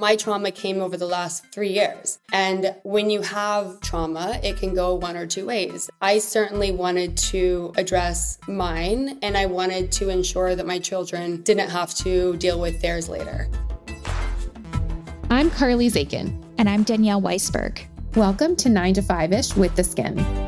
My trauma came over the last three years. And when you have trauma, it can go one or two ways. I certainly wanted to address mine, and I wanted to ensure that my children didn't have to deal with theirs later. I'm Carly Zakin. And I'm Danielle Weisberg. Welcome to 9 to 5 ish with the Skimm.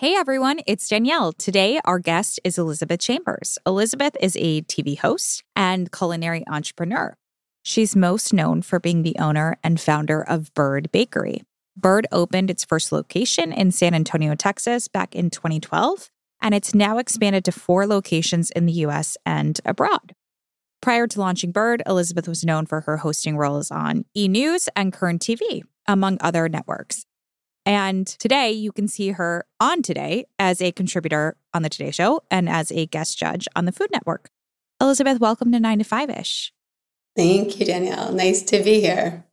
Hey everyone, it's Danielle. Today, our guest is Elizabeth Chambers. Elizabeth is a TV host and culinary entrepreneur. She's most known for being the owner and founder of Bird Bakery. Bird opened its first location in San Antonio, Texas back in 2012, and it's now expanded to four locations in the US and abroad. Prior to launching Bird, Elizabeth was known for her hosting roles on E! News and Current TV, among other networks. And today you can see her on Today as a contributor on the Today Show and as a guest judge on the Food Network. Elizabeth, welcome to 9 to 5 ish. Thank you, Danielle. Nice to be here.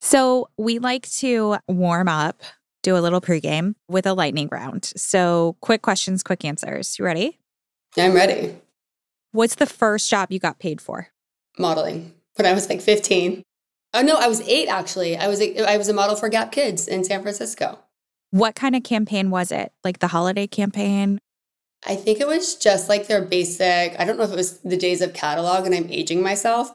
So, we like to warm up, do a little pregame with a lightning round. So, quick questions, quick answers. You ready? I'm ready. What's the first job you got paid for? Modeling when I was like 15. Oh no, I was eight actually. I was a, I was a model for Gap Kids in San Francisco. What kind of campaign was it? Like the holiday campaign? I think it was just like their basic. I don't know if it was the days of catalog, and I'm aging myself.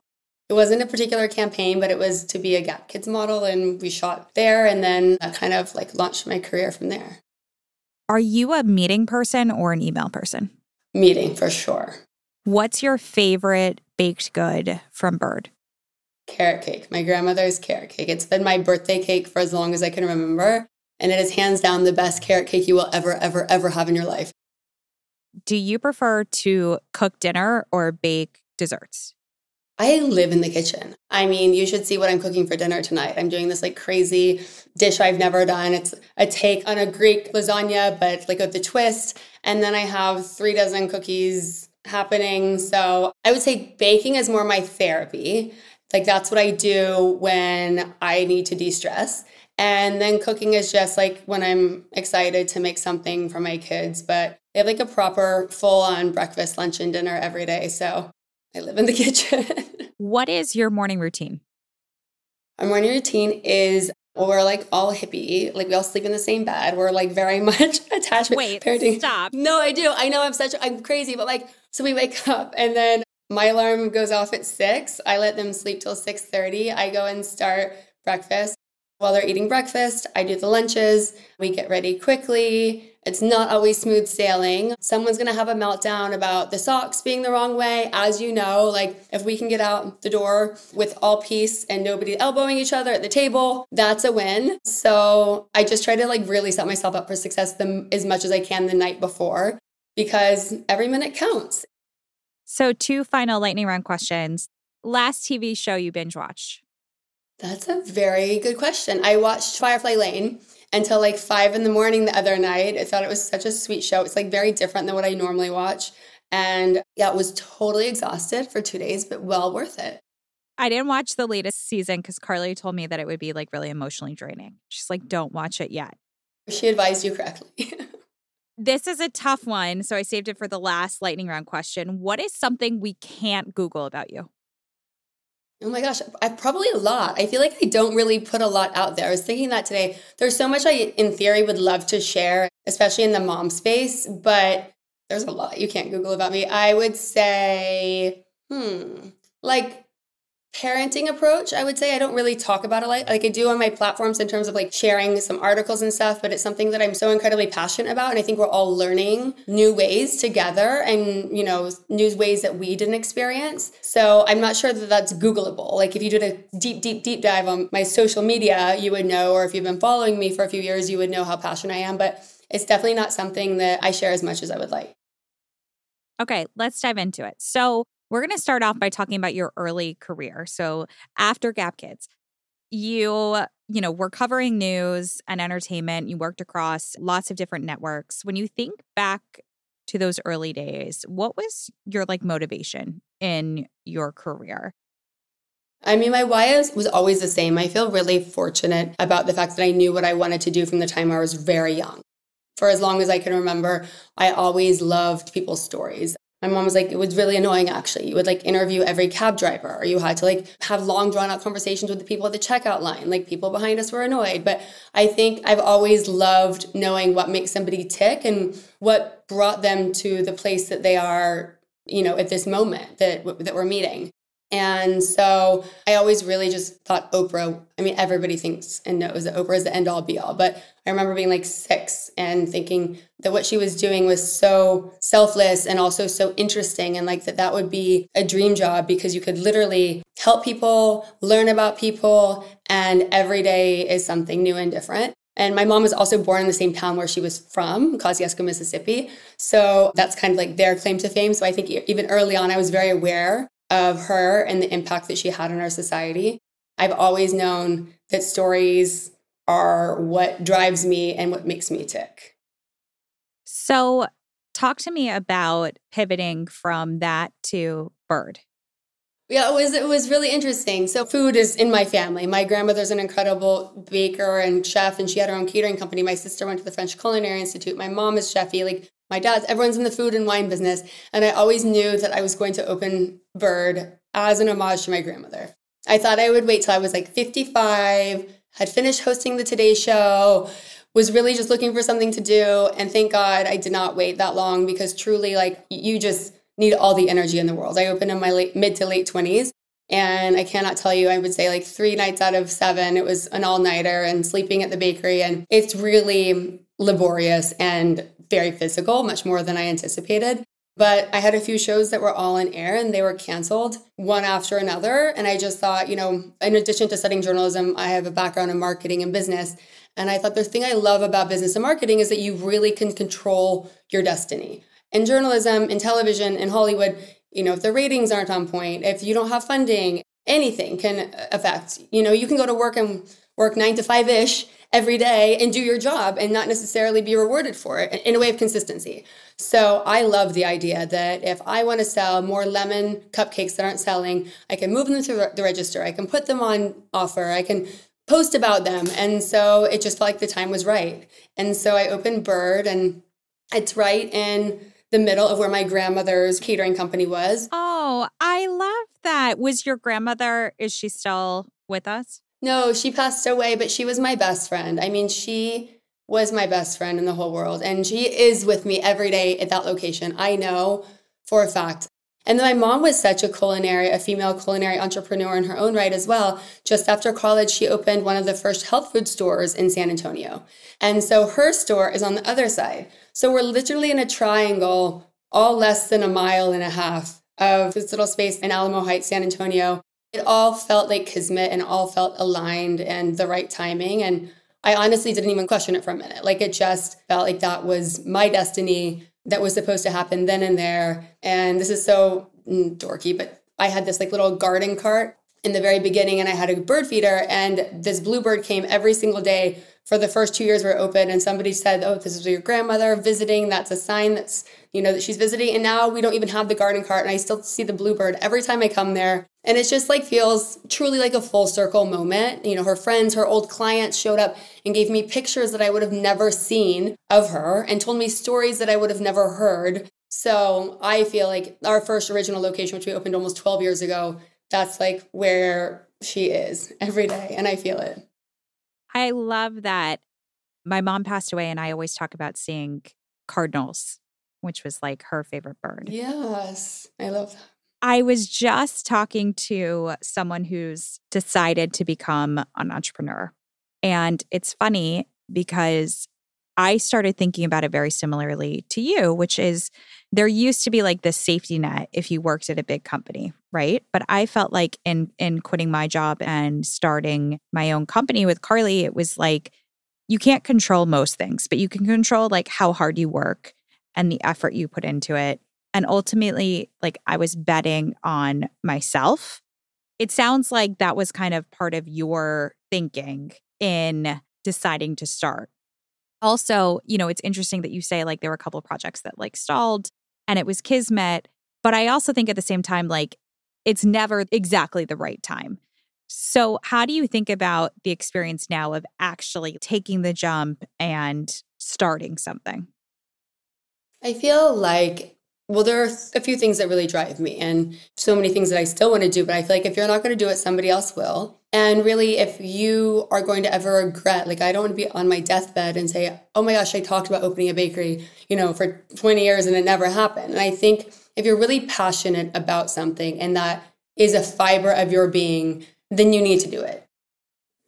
It wasn't a particular campaign, but it was to be a Gap Kids model, and we shot there, and then I kind of like launched my career from there. Are you a meeting person or an email person? Meeting for sure. What's your favorite baked good from Bird? Carrot cake, my grandmother's carrot cake. It's been my birthday cake for as long as I can remember. And it is hands down the best carrot cake you will ever, ever, ever have in your life. Do you prefer to cook dinner or bake desserts? I live in the kitchen. I mean, you should see what I'm cooking for dinner tonight. I'm doing this like crazy dish I've never done. It's a take on a Greek lasagna, but like with the twist. And then I have three dozen cookies happening. So I would say baking is more my therapy. Like that's what I do when I need to de stress. And then cooking is just like when I'm excited to make something for my kids. But they have like a proper full on breakfast, lunch, and dinner every day. So I live in the kitchen. what is your morning routine? Our morning routine is well, we're like all hippie. Like we all sleep in the same bed. We're like very much attached. Wait, parenting. stop. No, I do. I know I'm such. I'm crazy, but like, so we wake up and then my alarm goes off at six. I let them sleep till six thirty. I go and start breakfast. While they're eating breakfast, I do the lunches. We get ready quickly. It's not always smooth sailing. Someone's gonna have a meltdown about the socks being the wrong way. As you know, like if we can get out the door with all peace and nobody elbowing each other at the table, that's a win. So I just try to like really set myself up for success the, as much as I can the night before because every minute counts. So, two final lightning round questions. Last TV show you binge watched? That's a very good question. I watched Firefly Lane until like five in the morning the other night. I thought it was such a sweet show. It's like very different than what I normally watch. And yeah, it was totally exhausted for two days, but well worth it. I didn't watch the latest season because Carly told me that it would be like really emotionally draining. She's like, don't watch it yet. She advised you correctly. This is a tough one, so I saved it for the last lightning round question. What is something we can't Google about you? Oh my gosh, I probably a lot. I feel like I don't really put a lot out there. I was thinking that today. There's so much I, in theory, would love to share, especially in the mom space, but there's a lot you can't Google about me. I would say, hmm, like parenting approach i would say. I don't really talk about it like, like i do on my platforms in terms of like sharing some articles and stuff but it's something that i'm so incredibly passionate about and i think we're all learning new ways together and you know new ways that we didn't experience. So i'm not sure that that's googleable. Like if you did a deep deep deep dive on my social media you would know or if you've been following me for a few years you would know how passionate i am but it's definitely not something that i share as much as i would like. Okay let's dive into it. So we're going to start off by talking about your early career. So, after Gap Kids, you you know, were covering news and entertainment. You worked across lots of different networks. When you think back to those early days, what was your like motivation in your career? I mean, my why is, was always the same. I feel really fortunate about the fact that I knew what I wanted to do from the time I was very young. For as long as I can remember, I always loved people's stories. My mom was like, it was really annoying actually. You would like interview every cab driver, or you had to like have long drawn out conversations with the people at the checkout line. Like people behind us were annoyed. But I think I've always loved knowing what makes somebody tick and what brought them to the place that they are, you know, at this moment that that we're meeting. And so I always really just thought Oprah, I mean, everybody thinks and knows that Oprah is the end all be all. But I remember being like six and thinking that what she was doing was so selfless and also so interesting. And like that that would be a dream job because you could literally help people, learn about people, and every day is something new and different. And my mom was also born in the same town where she was from, Kosciusko, Mississippi. So that's kind of like their claim to fame. So I think even early on, I was very aware of her and the impact that she had on our society. I've always known that stories are what drives me and what makes me tick. So, talk to me about pivoting from that to bird. Yeah, it was it was really interesting. So food is in my family. My grandmother's an incredible baker and chef, and she had her own catering company. My sister went to the French Culinary Institute. My mom is chefy. Like my dad's, everyone's in the food and wine business. And I always knew that I was going to open Bird as an homage to my grandmother. I thought I would wait till I was like 55, had finished hosting the Today Show, was really just looking for something to do. And thank God I did not wait that long because truly, like, you just need all the energy in the world. I opened in my late, mid to late 20s. And I cannot tell you, I would say like three nights out of seven, it was an all nighter and sleeping at the bakery. And it's really laborious and very physical, much more than I anticipated. But I had a few shows that were all in air and they were canceled one after another. And I just thought, you know, in addition to studying journalism, I have a background in marketing and business. And I thought the thing I love about business and marketing is that you really can control your destiny. In journalism, in television, in Hollywood, you know, if the ratings aren't on point, if you don't have funding, anything can affect. You know, you can go to work and work nine to five ish every day and do your job and not necessarily be rewarded for it in a way of consistency. So I love the idea that if I want to sell more lemon cupcakes that aren't selling, I can move them to the register. I can put them on offer. I can post about them. And so it just felt like the time was right. And so I opened Bird and it's right in the middle of where my grandmother's catering company was. Oh, I love that. Was your grandmother, is she still with us? No, she passed away, but she was my best friend. I mean, she was my best friend in the whole world, and she is with me every day at that location. I know for a fact. And then my mom was such a culinary, a female culinary entrepreneur in her own right as well. Just after college, she opened one of the first health food stores in San Antonio. And so her store is on the other side. So we're literally in a triangle, all less than a mile and a half of this little space in Alamo Heights, San Antonio. It all felt like kismet and all felt aligned and the right timing. And I honestly didn't even question it for a minute. Like it just felt like that was my destiny that was supposed to happen then and there. And this is so mm, dorky, but I had this like little garden cart in the very beginning and I had a bird feeder and this bluebird came every single day for the first two years we are open and somebody said oh this is your grandmother visiting that's a sign that's you know that she's visiting and now we don't even have the garden cart and i still see the bluebird every time i come there and it just like feels truly like a full circle moment you know her friends her old clients showed up and gave me pictures that i would have never seen of her and told me stories that i would have never heard so i feel like our first original location which we opened almost 12 years ago that's like where she is every day and i feel it I love that my mom passed away and I always talk about seeing cardinals, which was like her favorite bird. Yes, I love that. I was just talking to someone who's decided to become an entrepreneur. And it's funny because I started thinking about it very similarly to you, which is there used to be like this safety net if you worked at a big company, right? But I felt like in in quitting my job and starting my own company with Carly, it was like you can't control most things, but you can control like how hard you work and the effort you put into it. And ultimately, like I was betting on myself. It sounds like that was kind of part of your thinking in deciding to start? Also, you know, it's interesting that you say like there were a couple of projects that like stalled and it was Kismet. But I also think at the same time, like it's never exactly the right time. So, how do you think about the experience now of actually taking the jump and starting something? I feel like, well, there are a few things that really drive me and so many things that I still want to do, but I feel like if you're not going to do it, somebody else will. And really, if you are going to ever regret, like I don't want to be on my deathbed and say, oh my gosh, I talked about opening a bakery, you know, for 20 years and it never happened. And I think if you're really passionate about something and that is a fiber of your being, then you need to do it.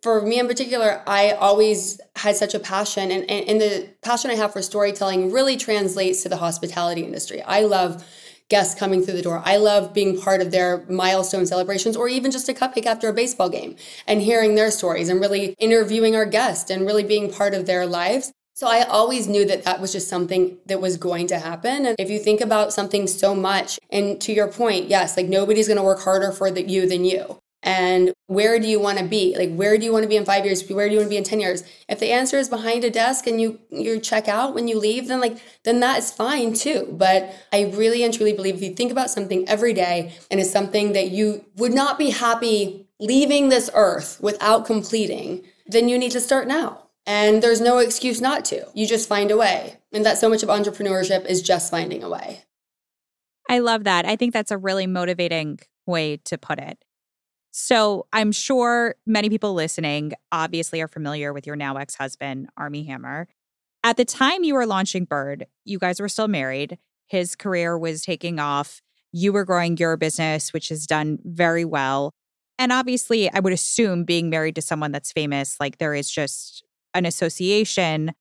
For me in particular, I always had such a passion, and, and, and the passion I have for storytelling really translates to the hospitality industry. I love guests coming through the door. I love being part of their milestone celebrations or even just a cupcake after a baseball game and hearing their stories and really interviewing our guests and really being part of their lives. So I always knew that that was just something that was going to happen. And if you think about something so much, and to your point, yes, like nobody's going to work harder for the, you than you. And where do you want to be? Like, where do you want to be in five years? Where do you want to be in 10 years? If the answer is behind a desk and you, you check out when you leave, then like, then that is fine too. But I really and truly believe if you think about something every day and it's something that you would not be happy leaving this earth without completing, then you need to start now. And there's no excuse not to. You just find a way. And that so much of entrepreneurship is just finding a way. I love that. I think that's a really motivating way to put it. So I'm sure many people listening obviously are familiar with your now ex husband, Armie Hammer. At the time you were launching Bird, you guys were still married. His career was taking off. You were growing your business, which has done very well. And obviously, I would assume being married to someone that's famous, like there is just an association.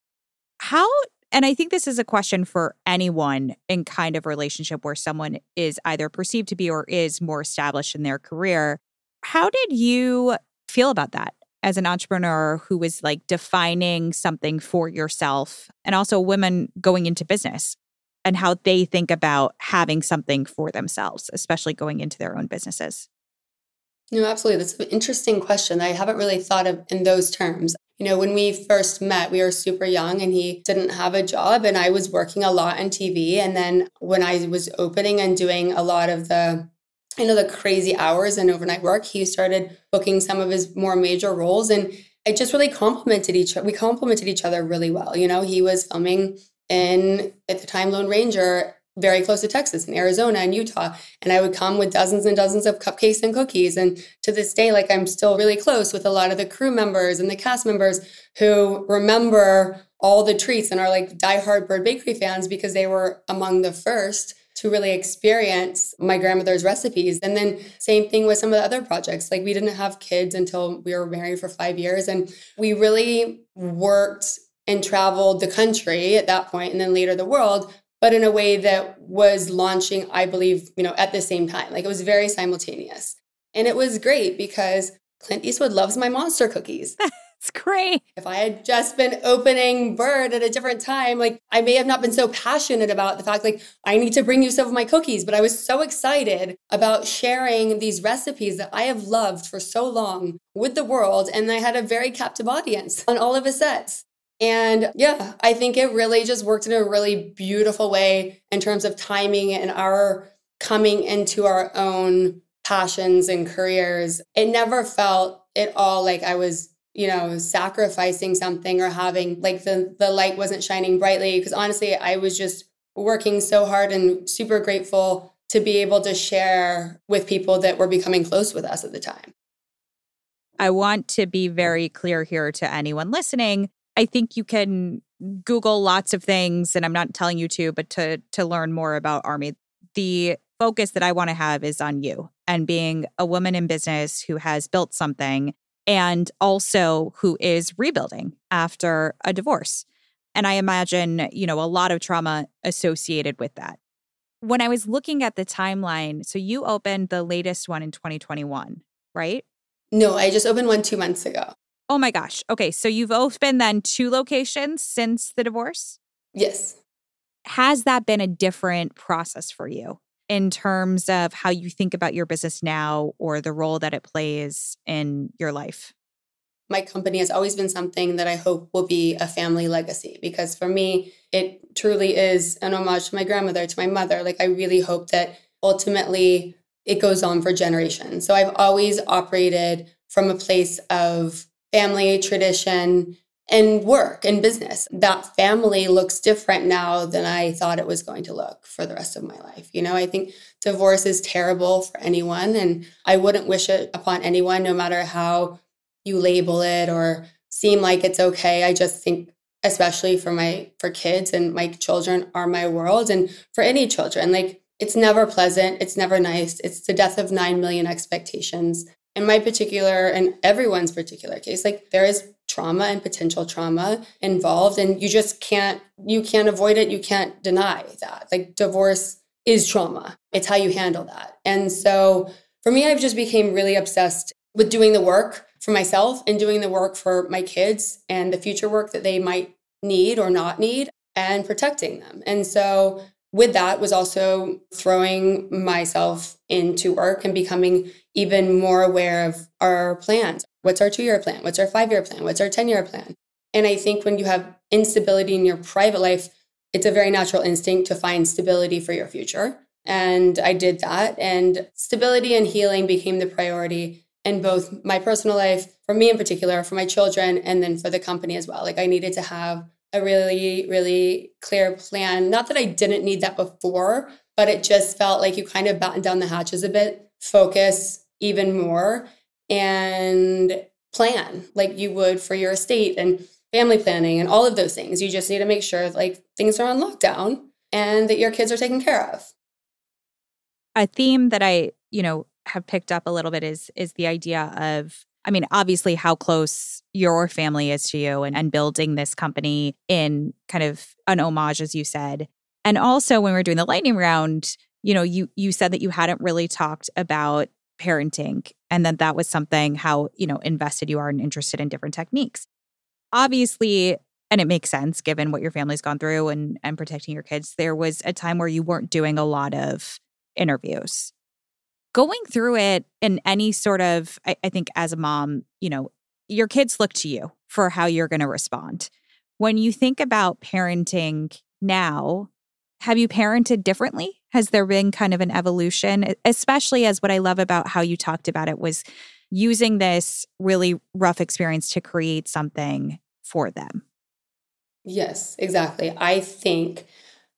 How, and I think this is a question for anyone in kind of relationship where someone is either perceived to be or is more established in their career. How did you feel about that as an entrepreneur who was like defining something for yourself and also women going into business and how they think about having something for themselves, especially going into their own businesses? No, absolutely. That's an interesting question. I haven't really thought of in those terms. You know, when we first met, we were super young and he didn't have a job and I was working a lot on TV. And then when I was opening and doing a lot of the I know the crazy hours and overnight work, he started booking some of his more major roles and it just really complemented each we complemented each other really well. You know, he was filming in at the time Lone Ranger very close to Texas and Arizona and Utah. And I would come with dozens and dozens of cupcakes and cookies. And to this day, like I'm still really close with a lot of the crew members and the cast members who remember all the treats and are like diehard Bird Bakery fans because they were among the first to really experience my grandmother's recipes. And then same thing with some of the other projects. Like we didn't have kids until we were married for 5 years and we really worked and traveled the country at that point and then later the world but in a way that was launching i believe you know at the same time like it was very simultaneous and it was great because clint eastwood loves my monster cookies Great. If I had just been opening Bird at a different time, like I may have not been so passionate about the fact, like, I need to bring you some of my cookies, but I was so excited about sharing these recipes that I have loved for so long with the world. And I had a very captive audience on all of his sets. And yeah, I think it really just worked in a really beautiful way in terms of timing and our coming into our own passions and careers. It never felt at all like I was you know sacrificing something or having like the the light wasn't shining brightly. Because honestly i was just working so hard and super grateful to be able to share with people that were becoming close with us at the time. I want to be very clear here to anyone listening. I think you can google lots of things and i'm not telling you to but to to learn more about Armie. the focus that i want to have is on you and being a woman in business who has built something and also who is rebuilding after a divorce. And I imagine, you know, a lot of trauma associated with that. When I was looking at the timeline, so you opened the latest one in 2021, right? No, I just opened one two months ago. Oh my gosh. Okay. So you've opened then two locations since the divorce? Yes. Has that been a different process for you? In terms of how you think about your business now or the role that it plays in your life? my company has always been something that I hope will be a family legacy because for me, it truly is an homage to my grandmother, to my mother. Like, I really hope that ultimately it goes on for generations. So I've always operated from a place of family, tradition, and work and business. That family looks different now than I thought it was going to look for the rest of my life. You know, I think divorce is terrible for anyone, and I wouldn't wish it upon anyone, no matter how you label it or seem like it's okay. I just think especially for my for kids and my children are my world and for any children like it's never pleasant it's never nice it's the death of 9 million expectations in my particular and everyone's particular case like there is trauma and potential trauma involved and you just can't you can't avoid it you can't deny that. Like divorce is trauma. It's how you handle that. And so for me i've just became really obsessed with doing the work for myself and doing the work for my kids and the future work that they might need or not need and protecting them. And so with that was also throwing myself into work and becoming even more aware of our plans. What's our two year plan? What's our five year plan? What's our 10 year plan? And I think when you have instability in your private life, it's a very natural instinct to find stability for your future. And I did that. And stability and healing became the priority in both my personal life, for me in particular, for my children, and then for the company as well. Like I needed to have a really, really clear plan. Not that I didn't need that before, but it just felt like you kind of batten down the hatches a bit, focus even more, and plan like you would for your estate and family planning and all of those things. You just need to make sure like things are on lockdown and that your kids are taken care of. A theme that I, you know, have picked up a little bit is is the idea of I mean, obviously, how close your family is to you and, and building this company in kind of an homage, as you said. And also, when we are doing the lightning round, you know, you you said that you hadn't really talked about parenting and that that was something how, you know, invested you are and interested in different techniques. Obviously, and it makes sense given what your family's gone through and and protecting your kids. There was a time where you weren't doing a lot of interviews going through it in any sort of, I, I think as a mom, you know, your kids look to you for how you're going to respond. When you think about parenting now, have you parented differently? Has there been kind of an evolution, especially as what I love about how you talked about it was using this really rough experience to create something for them? Yes, exactly. I think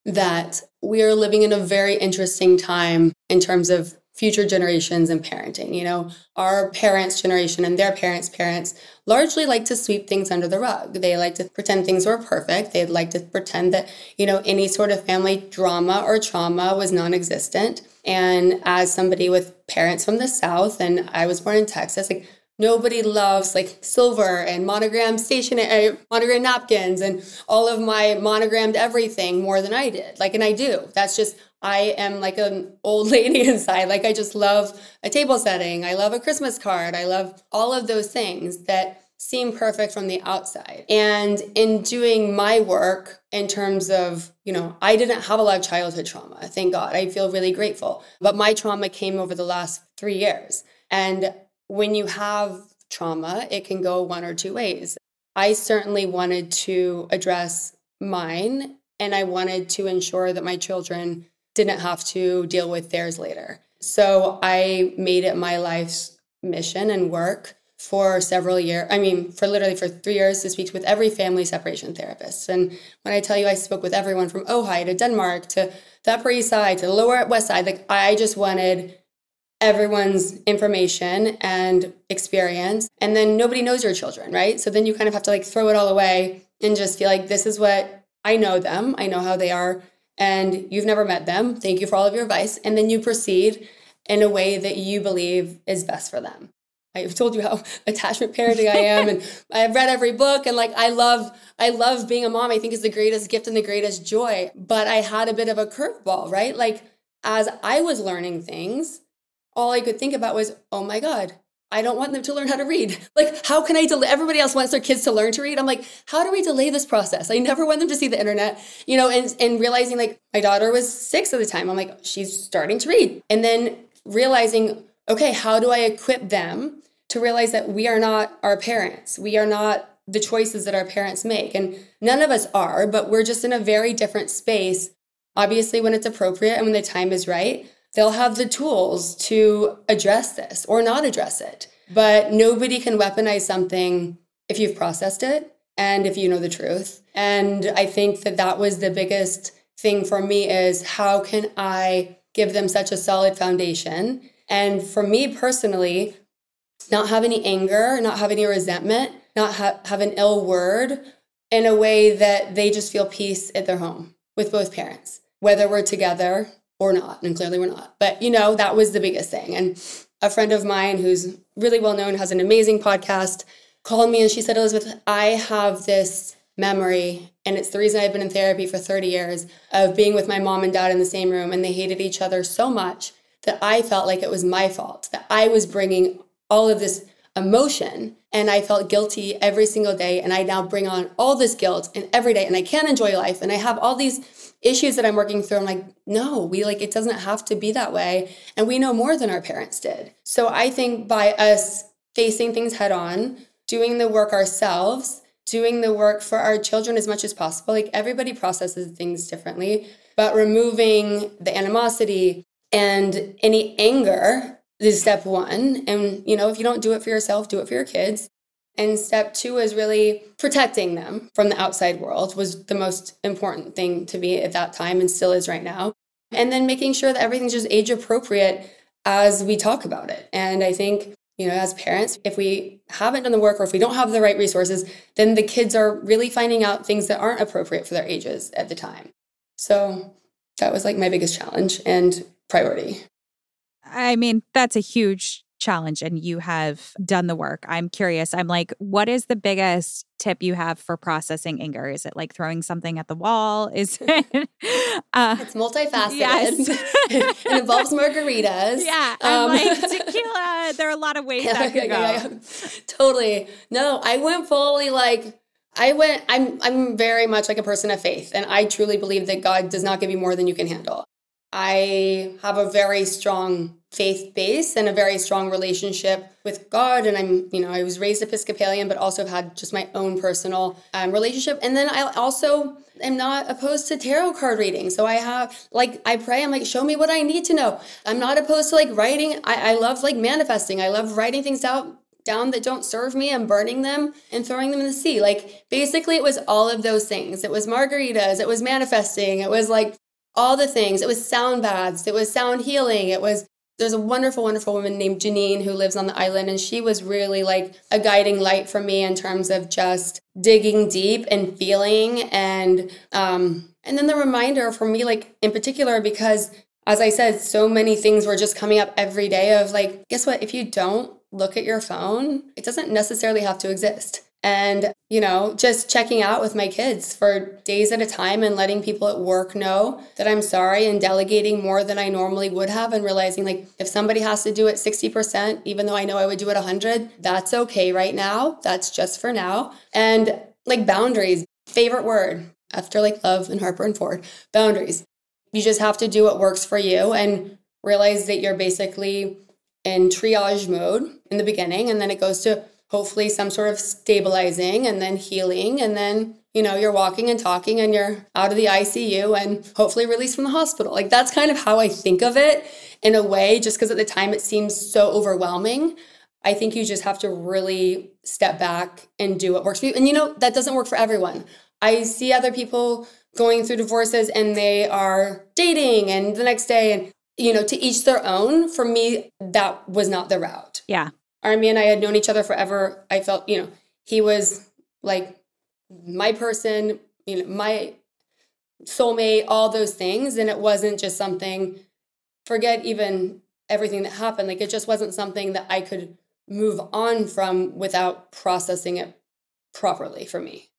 that we are living in a very interesting time in terms of future generations and parenting. You know, our parents' generation and their parents' parents largely like to sweep things under the rug. They like to pretend things were perfect. They'd like to pretend that, you know, any sort of family drama or trauma was non existent. And as somebody with parents from the South, and I was born in Texas, like nobody loves like silver and monogram stationery, uh, monogram napkins, and all of my monogrammed everything more than I did. Like, and I do. That's just I am like an old lady inside. Like I just love a table setting. I love a Christmas card. I love all of those things that seem perfect from the outside. And in doing my work in terms of, you know, I didn't have a lot of childhood trauma. Thank God. I feel really grateful. But my trauma came over the last 3 years. And when you have trauma, it can go one or two ways. I certainly wanted to address mine and I wanted to ensure that my children didn't have to deal with theirs later. So I made it my life's mission and work for several years. I mean, for literally for three years to speak with every family separation therapist. And when I tell you I spoke with everyone from Ojai to Denmark to the Upper East Side to the Lower West Side, like I just wanted everyone's information and experience. And then nobody knows your children, right? So then you kind of have to like throw it all away and just feel like this is what I know them. I know how they are and you've never met them. Thank you for all of your advice. And then you proceed in a way that you believe is best for them. I've told you how attachment parenting I am and I've read every book and like I love I love being a mom. I think is the greatest gift and the greatest joy. But I had a bit of a curveball, right? Like as I was learning things, all I could think about was, "Oh my god, I don't want them to learn how to read. Like, how can I delay? Everybody else wants their kids to learn to read. I'm like, how do we delay this process? I never want them to see the internet, you know, and, and realizing like my daughter was six at the time. I'm like, she's starting to read. And then realizing, okay, how do I equip them to realize that we are not our parents. We are not the choices that our parents make. And none of us are, but we're just in a very different space. Obviously, when it's appropriate and when the time is right, they'll have the tools to address this or not address it. But nobody can weaponize something if you've processed it and if you know the truth. And I think that that was the biggest thing for me is how can I give them such a solid foundation? And for me personally, not have any anger, not have any resentment, not ha- have an ill word in a way that they just feel peace at their home with both parents, whether we're together or not. And clearly we're not. But, you know, that was the biggest thing. And a friend of mine who's really well known, has an amazing podcast, called me and she said, Elizabeth, I have this memory, and it's the reason I've been in therapy for 30 years of being with my mom and dad in the same room, and they hated each other so much that I felt like it was my fault, that I was bringing all of this emotion and I felt guilty every single day. And I now bring on all this guilt and every day, and I can't enjoy life. And I have all these issues that I'm working through. I'm like, no, we like, it doesn't have to be that way. And we know more than our parents did. So I think by us facing things head on, doing the work ourselves, doing the work for our children as much as possible, like everybody processes things differently, but removing the animosity and any anger is step one. And, you know, if you don't do it for yourself, do it for your kids. And step two is really protecting them from the outside world was the most important thing to me at that time and still is right now. And then making sure that everything's just age appropriate as we talk about it. And I think, you know, as parents, if we haven't done the work or if we don't have the right resources, then the kids are really finding out things that aren't appropriate for their ages at the time. So that was like my biggest challenge and priority. I mean, that's a huge challenge and you have done the work. I'm curious. I'm like, what is the biggest tip you have for processing anger? Is it like throwing something at the wall? Is it uh, It's multifaceted. Yes. it involves margaritas. Yeah. Um, like tequila. There are a lot of ways that could go. Yeah, yeah. Totally. No, I went fully like I went I'm I'm very much like a person of faith and I truly believe that God does not give you more than you can handle. I have a very strong faith base and a very strong relationship with God. And I'm, you know, I was raised Episcopalian, but also have had just my own personal um, relationship. And then I also am not opposed to tarot card reading. So I have, like, I pray, I'm like, show me what I need to know. I'm not opposed to like writing. I, I love like manifesting. I love writing things out down that don't serve me and burning them and throwing them in the sea. Like basically it was all of those things. It was margaritas, it was manifesting, it was like all the things. It was sound baths, it was sound healing, it was there's a wonderful, wonderful woman named Janine who lives on the island, and she was really like a guiding light for me in terms of just digging deep and feeling, and um, and then the reminder for me, like in particular, because as I said, so many things were just coming up every day of like, guess what? If you don't look at your phone, it doesn't necessarily have to exist and you know just checking out with my kids for days at a time and letting people at work know that i'm sorry and delegating more than i normally would have and realizing like if somebody has to do it 60% even though i know i would do it 100 that's okay right now. That's just for now. And like boundaries favorite word after like love and harper and ford boundaries. You just have to do what works for you and realize that you're basically in triage mode in the beginning and then it goes to hopefully some sort of stabilizing and then healing. And then you know you're walking and talking and you're out of the ICU and hopefully released from the hospital. Like that's kind of how I think of it in a way just because at the time it seems so overwhelming. I think you just have to really step back and do what works for you. And you know that doesn't work for everyone. I see other people going through divorces and they are dating and the next day and you know to each their own. For me that was not the route. Yeah Armie and I had known each other forever. I felt, you know, he was like my person, you know, my soulmate, all those things. And it wasn't just something, forget even everything that happened. Like it just wasn't something that I could move on from without processing it properly for me.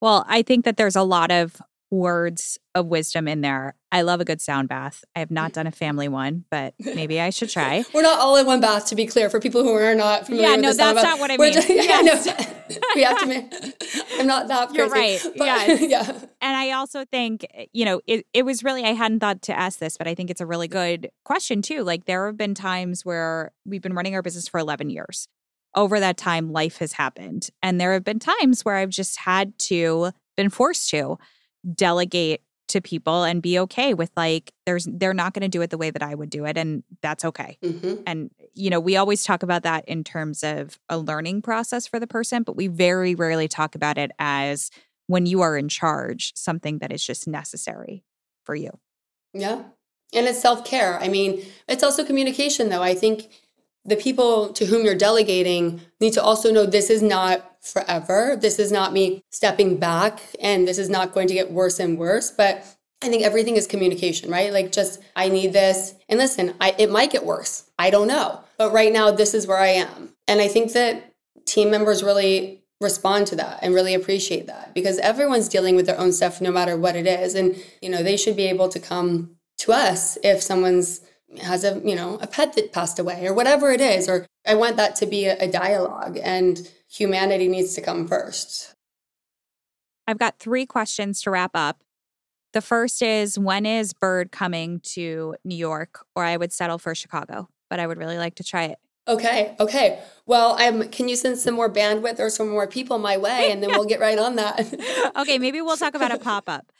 Well, I think that there's a lot of words of wisdom in there. I love a good sound bath. I have not mm. done a family one, but maybe I should try. We're not all in one bath, to be clear, for people who are not familiar. With that. Yeah, no, that's not what I mean. Just, yeah, yes. no, we have to. Make, I'm not that. Crazy, You're right. But, yes. yeah. And I also think, eh, you know, it it was really I hadn't thought to ask this, but I think it's a really good question too. Like there have been times where we've been running our business for 11 years. over that time, life has happened. And there have been times where I've just had to, been forced to delegate to people and be okay with like there's they're not going to do it the way that I would do it and that's okay. Mm-hmm. And you know, we always talk about that in terms of a learning process for the person, but we very rarely talk about it as when you are in charge, something that is just necessary for you. Yeah. And it's self-care. I mean, it's also communication though. I think the people to whom you're delegating need to also know this is not forever. This is not me stepping back and this is not going to get worse and worse. But I think everything is communication, right? Like just I need this. And listen, I it might get worse. I don't know. But right now this is where I am. And I think that team members really respond to that and really appreciate that because everyone's dealing with their own stuff no matter what it is and you know they should be able to come to us if someone's has a you know a pet that passed away or whatever it is or i want that to be a, dialogue and humanity needs to come first. I've got three questions to wrap up. The first is when is bird coming to new york? Or i would settle for chicago but i would really like to try it Okay. Okay. Well, I'm. Can you send some more bandwidth or some more people my way, and then we'll get right on that. okay. Maybe we'll talk about a pop up.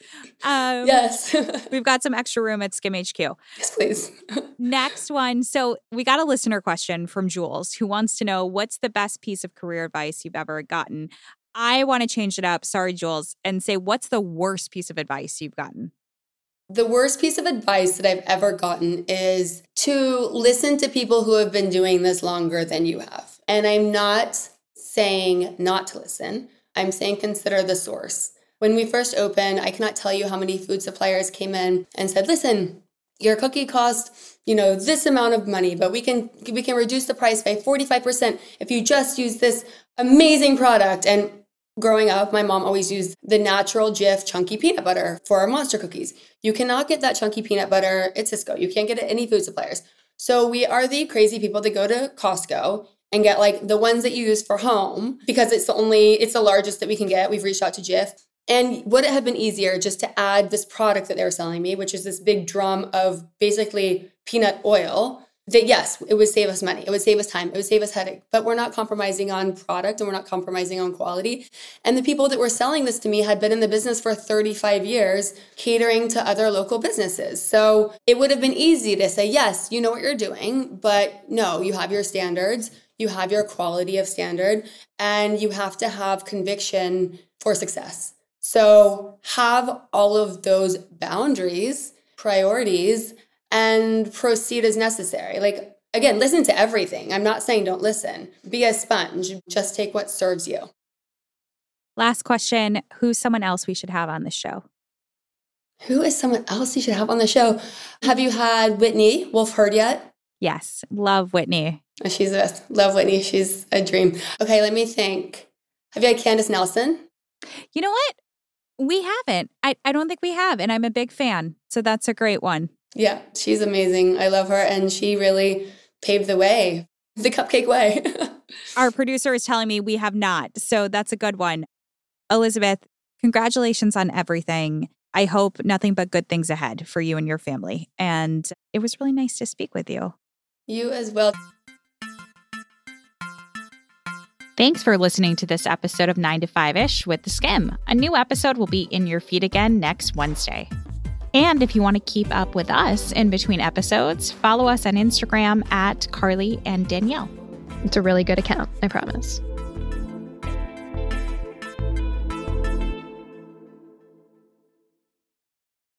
Um, yes. we've got some extra room at Skimm HQ. Yes, please. Next one. So we got a listener question from Jules who wants to know what's the best piece of career advice you've ever gotten. I want to change it up. Sorry, Jules, and say what's the worst piece of advice you've gotten. The worst piece of advice that I've ever gotten is to listen to people who have been doing this longer than you have. And I'm not saying not to listen, I'm saying consider the source. When we first opened, I cannot tell you how many food suppliers came in and said, listen, your cookie costs you know this amount of money but we can we can reduce the price by 45% if you just use this amazing product and Growing up, my mom always used the natural Jif chunky peanut butter for our monster cookies. You cannot get that chunky peanut butter at Sysco. You can't get it at any food suppliers. So we are the crazy people that go to Costco and get like the ones that you use for home because it's the only, it's the largest that we can get. We've reached out to Jif. And would it have been easier just to add this product that they were selling me, which is this big drum of basically peanut oil? That yes, it would save us money. It would save us time. It would save us headache. But we're not compromising on product and we're not compromising on quality. And the people that were selling this to me had been in the business for 35 years, catering to other local businesses. So it would have been easy to say, yes, you know what you're doing, but no, you have your standards, you have your quality of standard, and you have to have conviction for success. So have all of those boundaries, priorities, and proceed as necessary. Like, again, listen to everything. I'm not saying don't listen. Be a sponge, just take what serves you. Last question Who's someone else we should have on the show? Who is someone else you should have on the show? Have you had Whitney Wolfe Herd yet? Yes, love Whitney. Oh, she's the best. Love Whitney. She's a dream. Okay, let me think. Have you had Candace Nelson? You know what? We haven't. I, I don't think we have, and I'm a big fan. So that's a great one. Yeah, she's amazing. I love her. And she really paved the way, the cupcake way. Our producer is telling me we have not. So that's a good one. Elizabeth, congratulations on everything. I hope nothing but good things ahead for you and your family. And it was really nice to speak with you. You as well. Thanks for listening to this episode of 9 to 5 ish with The Skimm. A new episode will be in your feed again next Wednesday. And if you want to keep up with us in between episodes, follow us on Instagram at Carly and Danielle. It's a really good account, I promise.